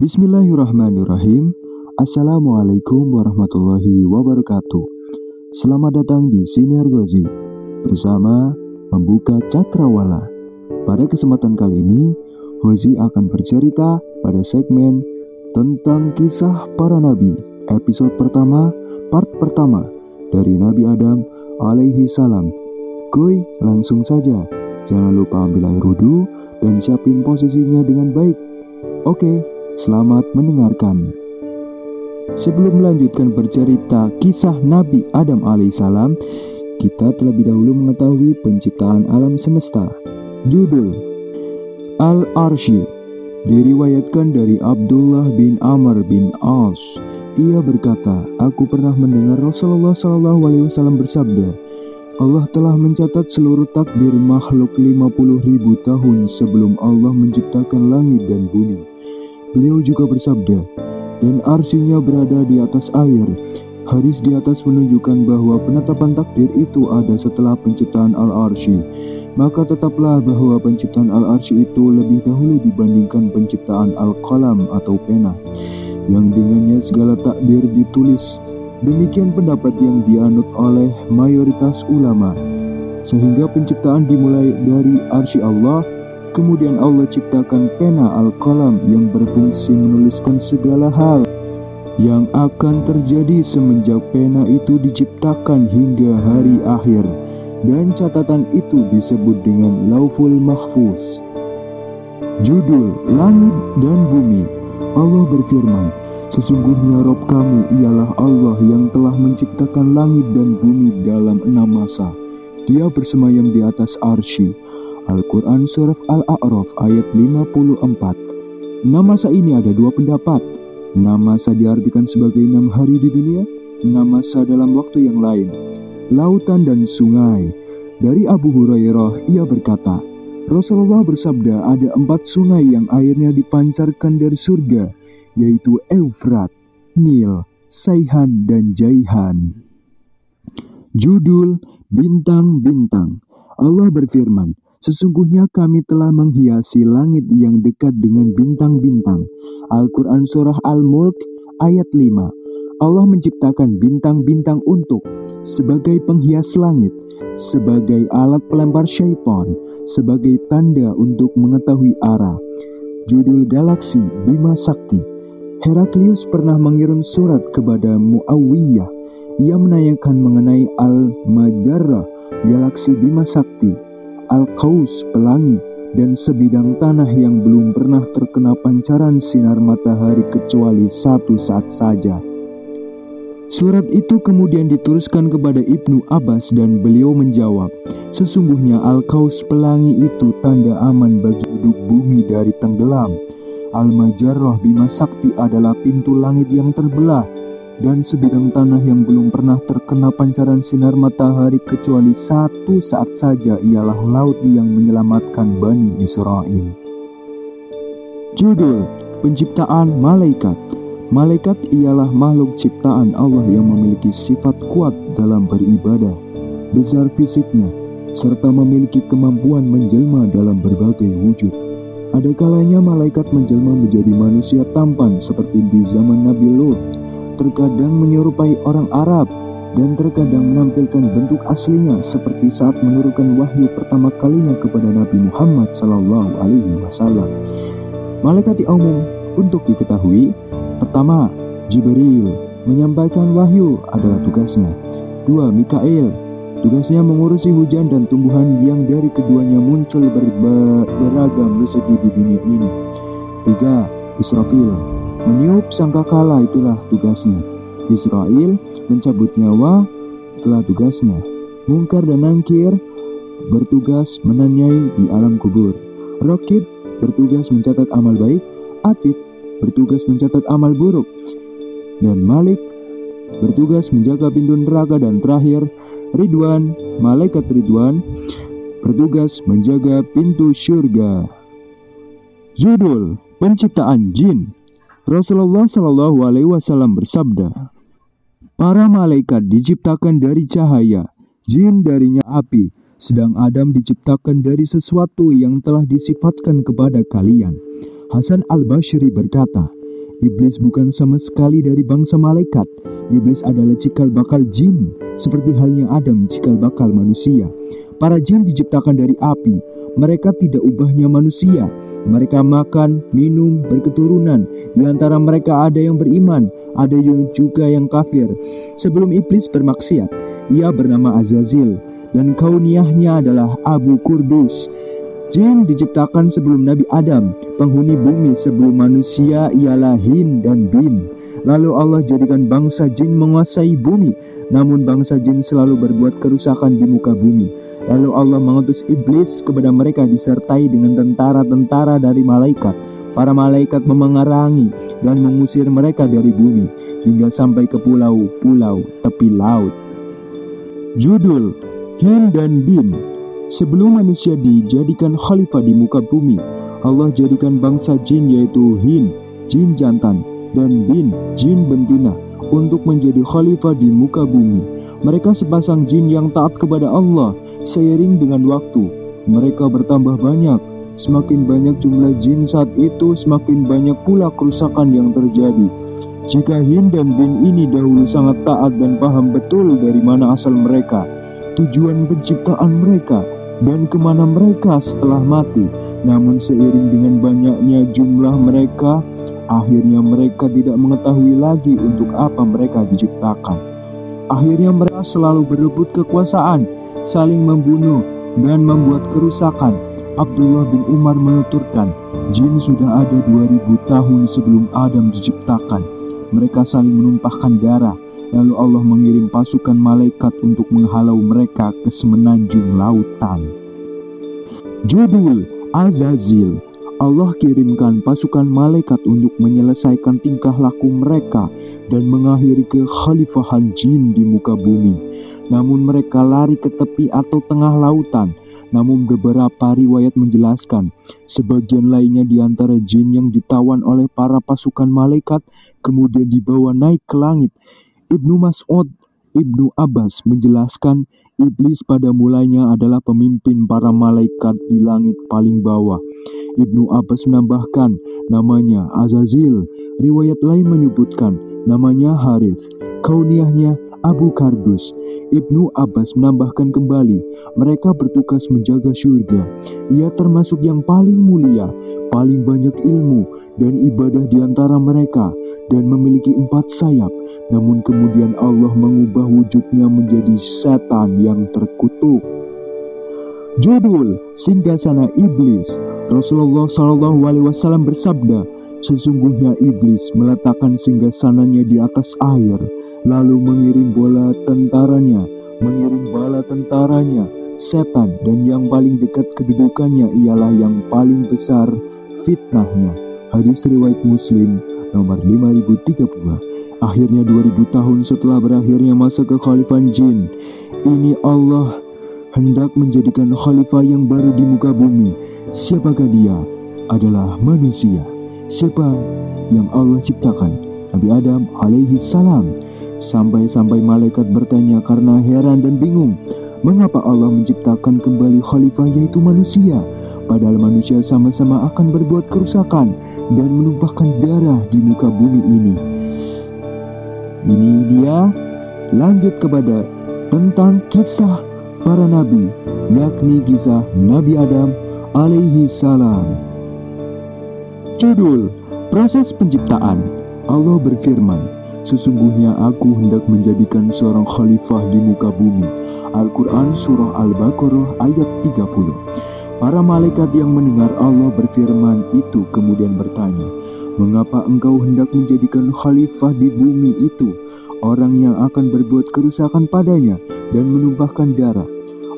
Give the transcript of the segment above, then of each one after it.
Bismillahirrahmanirrahim. Assalamualaikum warahmatullahi wabarakatuh. Selamat datang di Siniar Gozi bersama membuka cakrawala. Pada kesempatan kali ini, Hozi akan bercerita pada segmen tentang kisah para nabi. Episode pertama, part pertama dari Nabi Adam alaihi salam. Kuy, langsung saja. Jangan lupa ambil air wudhu dan siapin posisinya dengan baik. Oke, selamat mendengarkan. Sebelum melanjutkan bercerita kisah Nabi Adam alaihissalam, kita terlebih dahulu mengetahui penciptaan alam semesta. Judul Al-Arsy diriwayatkan dari Abdullah bin Amr bin As. Ia berkata, "Aku pernah mendengar Rasulullah wasallam bersabda, Allah telah mencatat seluruh takdir makhluk 50 ribu tahun sebelum Allah menciptakan langit dan bumi. Beliau juga bersabda, dan arsinya berada di atas air. Hadis di atas menunjukkan bahwa penetapan takdir itu ada setelah penciptaan al-arsy. Maka tetaplah bahwa penciptaan al-arsy itu lebih dahulu dibandingkan penciptaan al-qalam atau pena, yang dengannya segala takdir ditulis Demikian pendapat yang dianut oleh mayoritas ulama. Sehingga penciptaan dimulai dari arsy Allah, kemudian Allah ciptakan pena al-qalam yang berfungsi menuliskan segala hal yang akan terjadi semenjak pena itu diciptakan hingga hari akhir dan catatan itu disebut dengan Lauful Mahfuz. Judul Langit dan Bumi Allah berfirman, Sesungguhnya Rob kamu ialah Allah yang telah menciptakan langit dan bumi dalam enam masa. Dia bersemayam di atas arsy. Al-Quran Surah Al-A'raf ayat 54 Enam masa ini ada dua pendapat. Enam masa diartikan sebagai enam hari di dunia, enam masa dalam waktu yang lain. Lautan dan sungai. Dari Abu Hurairah, ia berkata, Rasulullah bersabda ada empat sungai yang airnya dipancarkan dari surga, yaitu Eufrat, Nil, Saihan, dan Jaihan. Judul Bintang-Bintang Allah berfirman, Sesungguhnya kami telah menghiasi langit yang dekat dengan bintang-bintang. Al-Quran Surah Al-Mulk ayat 5 Allah menciptakan bintang-bintang untuk sebagai penghias langit, sebagai alat pelempar syaitan, sebagai tanda untuk mengetahui arah. Judul Galaksi Bima Sakti Heraklius pernah mengirim surat kepada Muawiyah. Ia menanyakan mengenai Al-Majarrah, galaksi Bima Sakti, Al-Qaus, pelangi, dan sebidang tanah yang belum pernah terkena pancaran sinar matahari kecuali satu saat saja. Surat itu kemudian dituliskan kepada Ibnu Abbas dan beliau menjawab, Sesungguhnya Al-Qaus pelangi itu tanda aman bagi hidup bumi dari tenggelam Al-Majarrah Bima Sakti adalah pintu langit yang terbelah dan sebidang tanah yang belum pernah terkena pancaran sinar matahari kecuali satu saat saja ialah laut yang menyelamatkan Bani Israel. Judul Penciptaan Malaikat Malaikat ialah makhluk ciptaan Allah yang memiliki sifat kuat dalam beribadah, besar fisiknya, serta memiliki kemampuan menjelma dalam berbagai wujud. Ada kalanya malaikat menjelma menjadi manusia tampan seperti di zaman Nabi Lut, terkadang menyerupai orang Arab, dan terkadang menampilkan bentuk aslinya seperti saat menurunkan wahyu pertama kalinya kepada Nabi Muhammad Sallallahu Alaihi Wasallam. Malaikat umum untuk diketahui, pertama Jibril menyampaikan wahyu adalah tugasnya. Dua Mikael Tugasnya mengurusi hujan dan tumbuhan yang dari keduanya muncul berba beragam rezeki di dunia ini. Tiga, Israfil. Meniup sangkakala itulah tugasnya. Israel mencabut nyawa itulah tugasnya. Mungkar dan Nangkir bertugas menanyai di alam kubur. Rokib bertugas mencatat amal baik. Atid bertugas mencatat amal buruk. Dan Malik bertugas menjaga pintu neraka dan terakhir Ridwan, malaikat Ridwan, bertugas menjaga pintu surga. Judul Penciptaan Jin Rasulullah Shallallahu Alaihi Wasallam bersabda, Para malaikat diciptakan dari cahaya, jin darinya api, sedang Adam diciptakan dari sesuatu yang telah disifatkan kepada kalian. Hasan al-Bashri berkata, Iblis bukan sama sekali dari bangsa malaikat. Iblis adalah cikal bakal jin, seperti halnya Adam cikal bakal manusia. Para jin diciptakan dari api. Mereka tidak ubahnya manusia. Mereka makan, minum, berketurunan. Di antara mereka ada yang beriman, ada yang juga yang kafir. Sebelum iblis bermaksiat, ia bernama Azazil dan kauniahnya adalah Abu Kurdus. Jin diciptakan sebelum Nabi Adam, penghuni bumi sebelum manusia ialah Hin dan Bin. Lalu Allah jadikan bangsa jin menguasai bumi, namun bangsa jin selalu berbuat kerusakan di muka bumi. Lalu Allah mengutus iblis kepada mereka disertai dengan tentara-tentara dari malaikat. Para malaikat memengarangi dan mengusir mereka dari bumi hingga sampai ke pulau-pulau tepi laut. Judul Hin dan Bin Sebelum manusia dijadikan khalifah di muka bumi, Allah jadikan bangsa jin yaitu Hin, jin jantan, dan Bin, jin bentina, untuk menjadi khalifah di muka bumi. Mereka sepasang jin yang taat kepada Allah seiring dengan waktu. Mereka bertambah banyak. Semakin banyak jumlah jin saat itu, semakin banyak pula kerusakan yang terjadi. Jika Hin dan Bin ini dahulu sangat taat dan paham betul dari mana asal mereka, tujuan penciptaan mereka, dan ke mana mereka setelah mati. Namun seiring dengan banyaknya jumlah mereka, akhirnya mereka tidak mengetahui lagi untuk apa mereka diciptakan. Akhirnya mereka selalu berebut kekuasaan, saling membunuh, dan membuat kerusakan. Abdullah bin Umar menuturkan, jin sudah ada 2000 tahun sebelum Adam diciptakan. Mereka saling menumpahkan darah, Lalu Allah mengirim pasukan malaikat untuk menghalau mereka ke semenanjung lautan. Judul Azazil Allah kirimkan pasukan malaikat untuk menyelesaikan tingkah laku mereka dan mengakhiri kekhalifahan jin di muka bumi. Namun mereka lari ke tepi atau tengah lautan. Namun beberapa riwayat menjelaskan, sebagian lainnya di antara jin yang ditawan oleh para pasukan malaikat kemudian dibawa naik ke langit Ibnu Mas'ud Ibnu Abbas menjelaskan iblis pada mulanya adalah pemimpin para malaikat di langit paling bawah. Ibnu Abbas menambahkan namanya Azazil. Riwayat lain menyebutkan namanya Harith. Kauniahnya Abu Kardus. Ibnu Abbas menambahkan kembali, mereka bertugas menjaga surga. Ia termasuk yang paling mulia, paling banyak ilmu dan ibadah di antara mereka, dan memiliki empat sayap namun kemudian Allah mengubah wujudnya menjadi setan yang terkutuk. Judul Singgasana Iblis Rasulullah Shallallahu Alaihi Wasallam bersabda, sesungguhnya iblis meletakkan singgasananya di atas air, lalu mengirim bola tentaranya, mengirim bala tentaranya, setan dan yang paling dekat kedudukannya ialah yang paling besar fitnahnya. Hadis riwayat Muslim nomor 5032. Akhirnya 2000 tahun setelah berakhirnya masa kekhalifahan jin, ini Allah hendak menjadikan khalifah yang baru di muka bumi. Siapakah dia? Adalah manusia. Siapa yang Allah ciptakan? Nabi Adam alaihi salam. Sampai-sampai malaikat bertanya karena heran dan bingung. Mengapa Allah menciptakan kembali khalifah yaitu manusia? Padahal manusia sama-sama akan berbuat kerusakan dan menumpahkan darah di muka bumi ini. Ini dia lanjut kepada tentang kisah para nabi, yakni kisah Nabi Adam alaihi salam. Judul Proses Penciptaan Allah berfirman, Sesungguhnya aku hendak menjadikan seorang khalifah di muka bumi. Al-Quran Surah Al-Baqarah ayat 30 Para malaikat yang mendengar Allah berfirman itu kemudian bertanya, Mengapa engkau hendak menjadikan khalifah di bumi itu orang yang akan berbuat kerusakan padanya dan menumpahkan darah?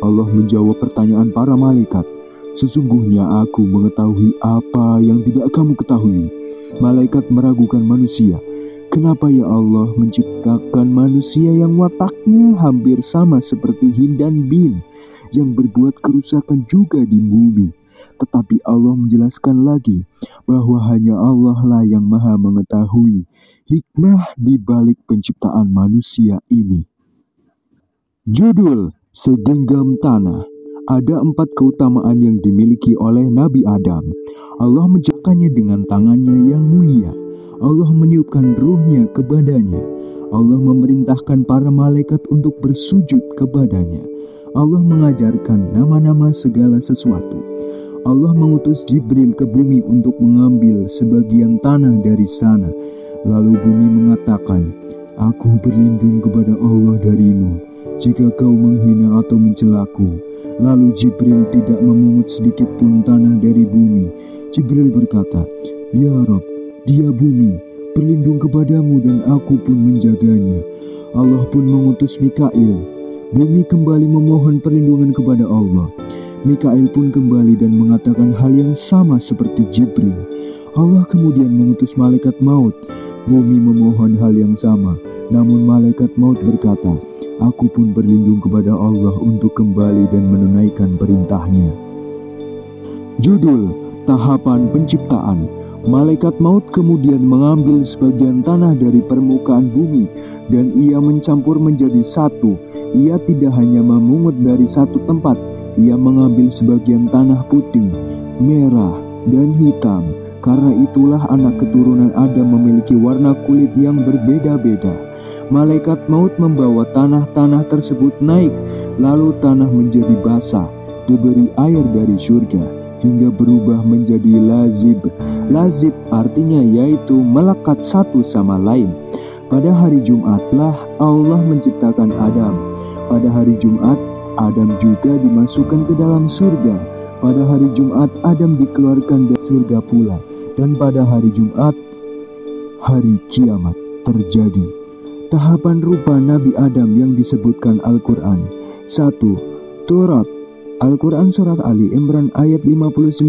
Allah menjawab pertanyaan para malaikat. Sesungguhnya aku mengetahui apa yang tidak kamu ketahui. Malaikat meragukan manusia. Kenapa ya Allah menciptakan manusia yang wataknya hampir sama seperti Hindan bin yang berbuat kerusakan juga di bumi? Tetapi Allah menjelaskan lagi bahwa hanya Allah lah yang maha mengetahui hikmah di balik penciptaan manusia ini. Judul Segenggam Tanah Ada empat keutamaan yang dimiliki oleh Nabi Adam. Allah menjakannya dengan tangannya yang mulia. Allah meniupkan ruhnya kepadanya. Allah memerintahkan para malaikat untuk bersujud kepadanya. Allah mengajarkan nama-nama segala sesuatu. Allah mengutus Jibril ke bumi untuk mengambil sebagian tanah dari sana. Lalu bumi mengatakan, Aku berlindung kepada Allah darimu jika kau menghina atau mencelaku. Lalu Jibril tidak memungut sedikit pun tanah dari bumi. Jibril berkata, Ya Rob, dia bumi, berlindung kepadamu dan aku pun menjaganya. Allah pun mengutus Mikail. Bumi kembali memohon perlindungan kepada Allah. Mikail pun kembali dan mengatakan hal yang sama seperti Jibril. Allah kemudian mengutus malaikat maut. Bumi memohon hal yang sama, namun malaikat maut berkata, Aku pun berlindung kepada Allah untuk kembali dan menunaikan perintahnya. Judul Tahapan Penciptaan Malaikat maut kemudian mengambil sebagian tanah dari permukaan bumi dan ia mencampur menjadi satu. Ia tidak hanya memungut dari satu tempat, ia mengambil sebagian tanah putih, merah, dan hitam. Karena itulah anak keturunan Adam memiliki warna kulit yang berbeda-beda. Malaikat maut membawa tanah-tanah tersebut naik, lalu tanah menjadi basah, diberi air dari surga, hingga berubah menjadi lazib. Lazib artinya yaitu melekat satu sama lain. Pada hari Jumatlah Allah menciptakan Adam. Pada hari Jumat Adam juga dimasukkan ke dalam surga. Pada hari Jumat, Adam dikeluarkan dari surga pula, dan pada hari Jumat, hari kiamat terjadi. Tahapan rupa Nabi Adam yang disebutkan Al-Quran 1. Turat Al-Quran Surat Ali Imran ayat 59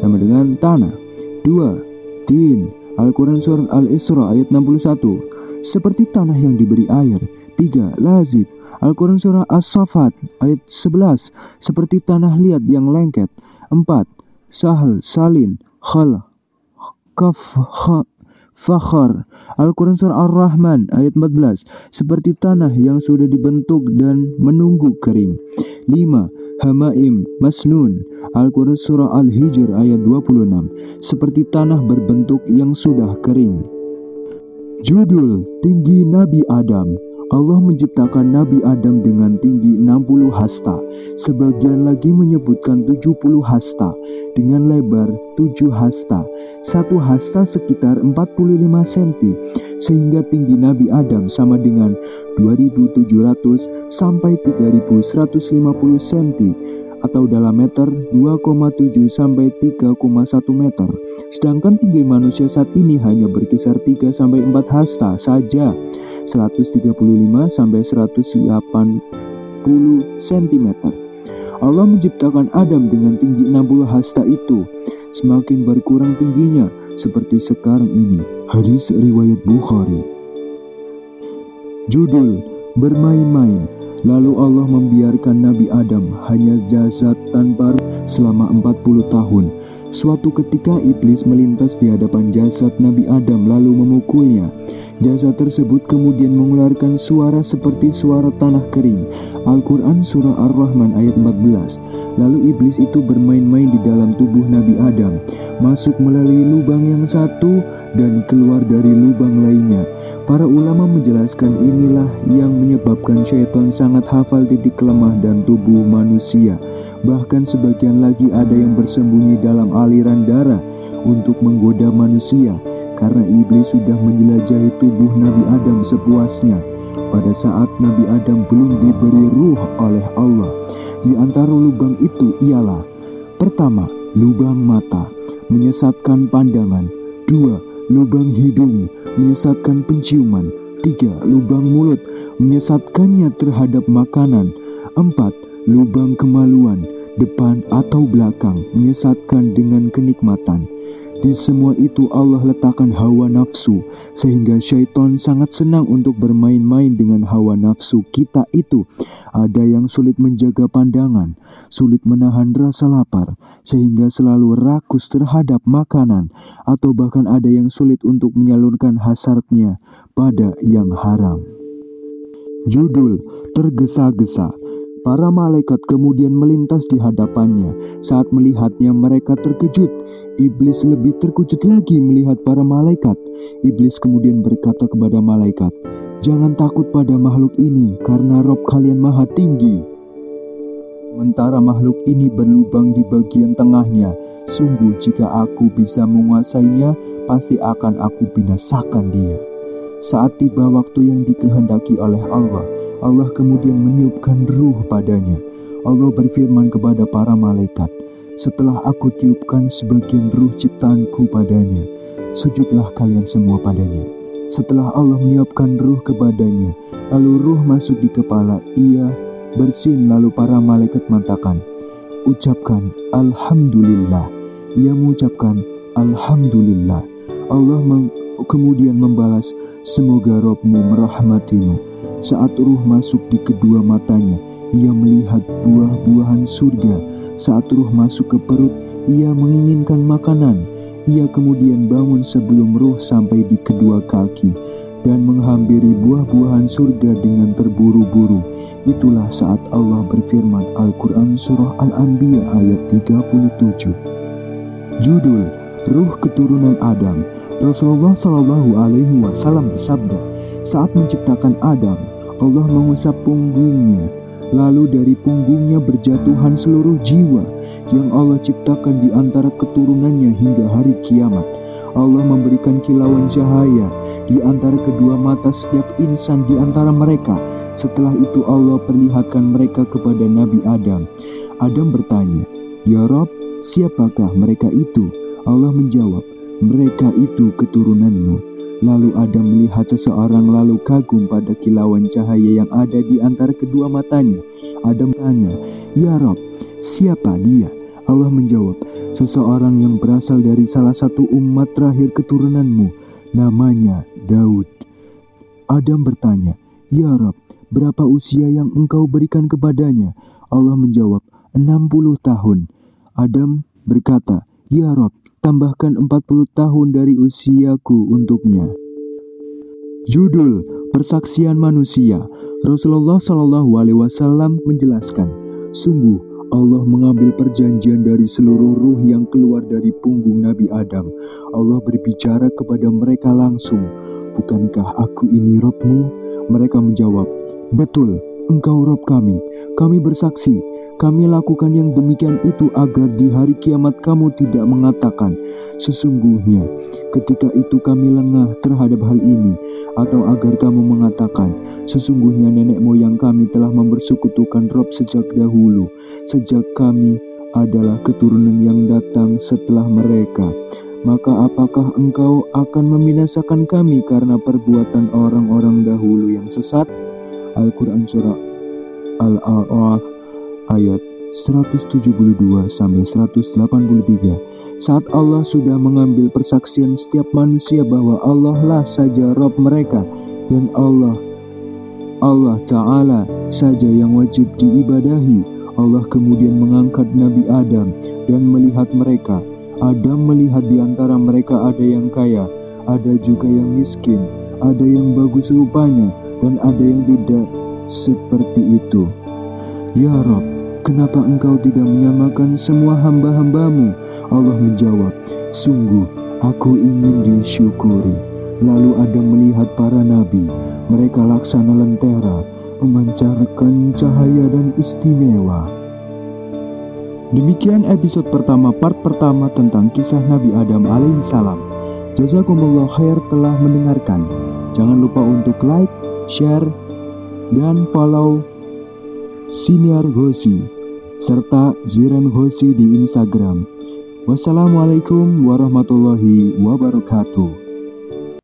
Sama dengan tanah 2. Tin Al-Quran Surat Al-Isra ayat 61 Seperti tanah yang diberi air 3. Lazib Al-Quran Surah As-Safat ayat 11 seperti tanah liat yang lengket. 4. Sahal, Salin, Khal, Kaf, Kha, Fakhar. Al-Quran Surah Ar-Rahman ayat 14 seperti tanah yang sudah dibentuk dan menunggu kering. 5. Hamaim, Masnun. Al-Quran Surah Al-Hijr ayat 26 seperti tanah berbentuk yang sudah kering. Judul Tinggi Nabi Adam Allah menciptakan Nabi Adam dengan tinggi 60 hasta. Sebagian lagi menyebutkan 70 hasta dengan lebar 7 hasta. Satu hasta sekitar 45 cm sehingga tinggi Nabi Adam sama dengan 2700 sampai 3150 cm atau dalam meter 2,7 sampai 3,1 meter. Sedangkan tinggi manusia saat ini hanya berkisar 3 sampai 4 hasta saja, 135 sampai 180 cm. Allah menciptakan Adam dengan tinggi 60 hasta itu, semakin berkurang tingginya seperti sekarang ini. Hadis riwayat Bukhari. Judul Bermain-main Lalu Allah membiarkan Nabi Adam hanya jasad tanpa selama 40 tahun. Suatu ketika iblis melintas di hadapan jasad Nabi Adam lalu memukulnya. Jasad tersebut kemudian mengeluarkan suara seperti suara tanah kering. Al-Quran Surah Ar-Rahman ayat 14 Lalu iblis itu bermain-main di dalam tubuh Nabi Adam Masuk melalui lubang yang satu dan keluar dari lubang lainnya Para ulama menjelaskan inilah yang menyebabkan syaitan sangat hafal titik lemah dan tubuh manusia. Bahkan sebagian lagi ada yang bersembunyi dalam aliran darah untuk menggoda manusia karena iblis sudah menjelajahi tubuh Nabi Adam sepuasnya. Pada saat Nabi Adam belum diberi ruh oleh Allah, di antara lubang itu ialah Pertama, lubang mata, menyesatkan pandangan Dua, lubang hidung, menyesatkan penciuman. Tiga, lubang mulut, menyesatkannya terhadap makanan. Empat, lubang kemaluan, depan atau belakang, menyesatkan dengan kenikmatan. Di semua itu Allah letakkan hawa nafsu, sehingga syaitan sangat senang untuk bermain-main dengan hawa nafsu kita itu. Ada yang sulit menjaga pandangan, sulit menahan rasa lapar, sehingga selalu rakus terhadap makanan, atau bahkan ada yang sulit untuk menyalurkan hasratnya pada yang haram. Judul Tergesa-gesa Para malaikat kemudian melintas di hadapannya. Saat melihatnya, mereka terkejut. Iblis lebih terkejut lagi melihat para malaikat. Iblis kemudian berkata kepada malaikat, "Jangan takut pada makhluk ini, karena Rob kalian maha tinggi." Sementara makhluk ini berlubang di bagian tengahnya. Sungguh, jika aku bisa menguasainya, pasti akan aku binasakan dia. Saat tiba waktu yang dikehendaki oleh Allah, Allah kemudian meniupkan ruh padanya. Allah berfirman kepada para malaikat, setelah aku tiupkan sebagian ruh ciptaanku padanya, sujudlah kalian semua padanya. Setelah Allah meniupkan ruh kepadanya, lalu ruh masuk di kepala, ia bersin lalu para malaikat mengatakan, ucapkan Alhamdulillah. Ia mengucapkan Alhamdulillah. Allah kemudian membalas, semoga Robmu merahmatimu. Saat ruh masuk di kedua matanya, ia melihat buah-buahan surga. Saat ruh masuk ke perut, ia menginginkan makanan. Ia kemudian bangun sebelum ruh sampai di kedua kaki dan menghampiri buah-buahan surga dengan terburu-buru. Itulah saat Allah berfirman Al-Quran Surah Al-Anbiya ayat 37. Judul Ruh Keturunan Adam Rasulullah Shallallahu Alaihi Wasallam bersabda, saat menciptakan Adam, Allah mengusap punggungnya, lalu dari punggungnya berjatuhan seluruh jiwa yang Allah ciptakan di antara keturunannya hingga hari kiamat. Allah memberikan kilauan cahaya di antara kedua mata setiap insan di antara mereka. Setelah itu Allah perlihatkan mereka kepada Nabi Adam. Adam bertanya, Ya Rob, siapakah mereka itu? Allah menjawab, mereka itu keturunanmu. Lalu Adam melihat seseorang lalu kagum pada kilauan cahaya yang ada di antara kedua matanya. Adam tanya, Ya Rob, siapa dia? Allah menjawab, seseorang yang berasal dari salah satu umat terakhir keturunanmu, namanya Daud. Adam bertanya, Ya Rob, berapa usia yang engkau berikan kepadanya? Allah menjawab, 60 tahun. Adam berkata, Ya Rob, tambahkan 40 tahun dari usiaku untuknya. Judul Persaksian Manusia Rasulullah Shallallahu Alaihi Wasallam menjelaskan, sungguh Allah mengambil perjanjian dari seluruh ruh yang keluar dari punggung Nabi Adam. Allah berbicara kepada mereka langsung, bukankah aku ini Robmu? Mereka menjawab, betul, engkau Rob kami. Kami bersaksi kami lakukan yang demikian itu agar di hari kiamat kamu tidak mengatakan, "Sesungguhnya ketika itu kami lengah terhadap hal ini," atau agar kamu mengatakan, "Sesungguhnya nenek moyang kami telah mempersekutukan Rob sejak dahulu, sejak kami adalah keturunan yang datang setelah mereka." Maka apakah engkau akan membinasakan kami karena perbuatan orang-orang dahulu yang sesat? Al-Quran Surah Al-A'raf ayat 172 sampai 183 saat Allah sudah mengambil persaksian setiap manusia bahwa Allah lah saja Rob mereka dan Allah Allah Ta'ala saja yang wajib diibadahi. Allah kemudian mengangkat Nabi Adam dan melihat mereka. Adam melihat di antara mereka ada yang kaya ada juga yang miskin ada yang bagus rupanya dan ada yang tidak seperti itu. Ya Rob Kenapa engkau tidak menyamakan semua hamba-hambamu? Allah menjawab, Sungguh, aku ingin disyukuri. Lalu Adam melihat para nabi, mereka laksana lentera, memancarkan cahaya dan istimewa. Demikian episode pertama part pertama tentang kisah Nabi Adam alaihissalam. Jazakumullah khair telah mendengarkan. Jangan lupa untuk like, share, dan follow Senior Gosi serta Ziren Hosi di Instagram. Wassalamualaikum warahmatullahi wabarakatuh.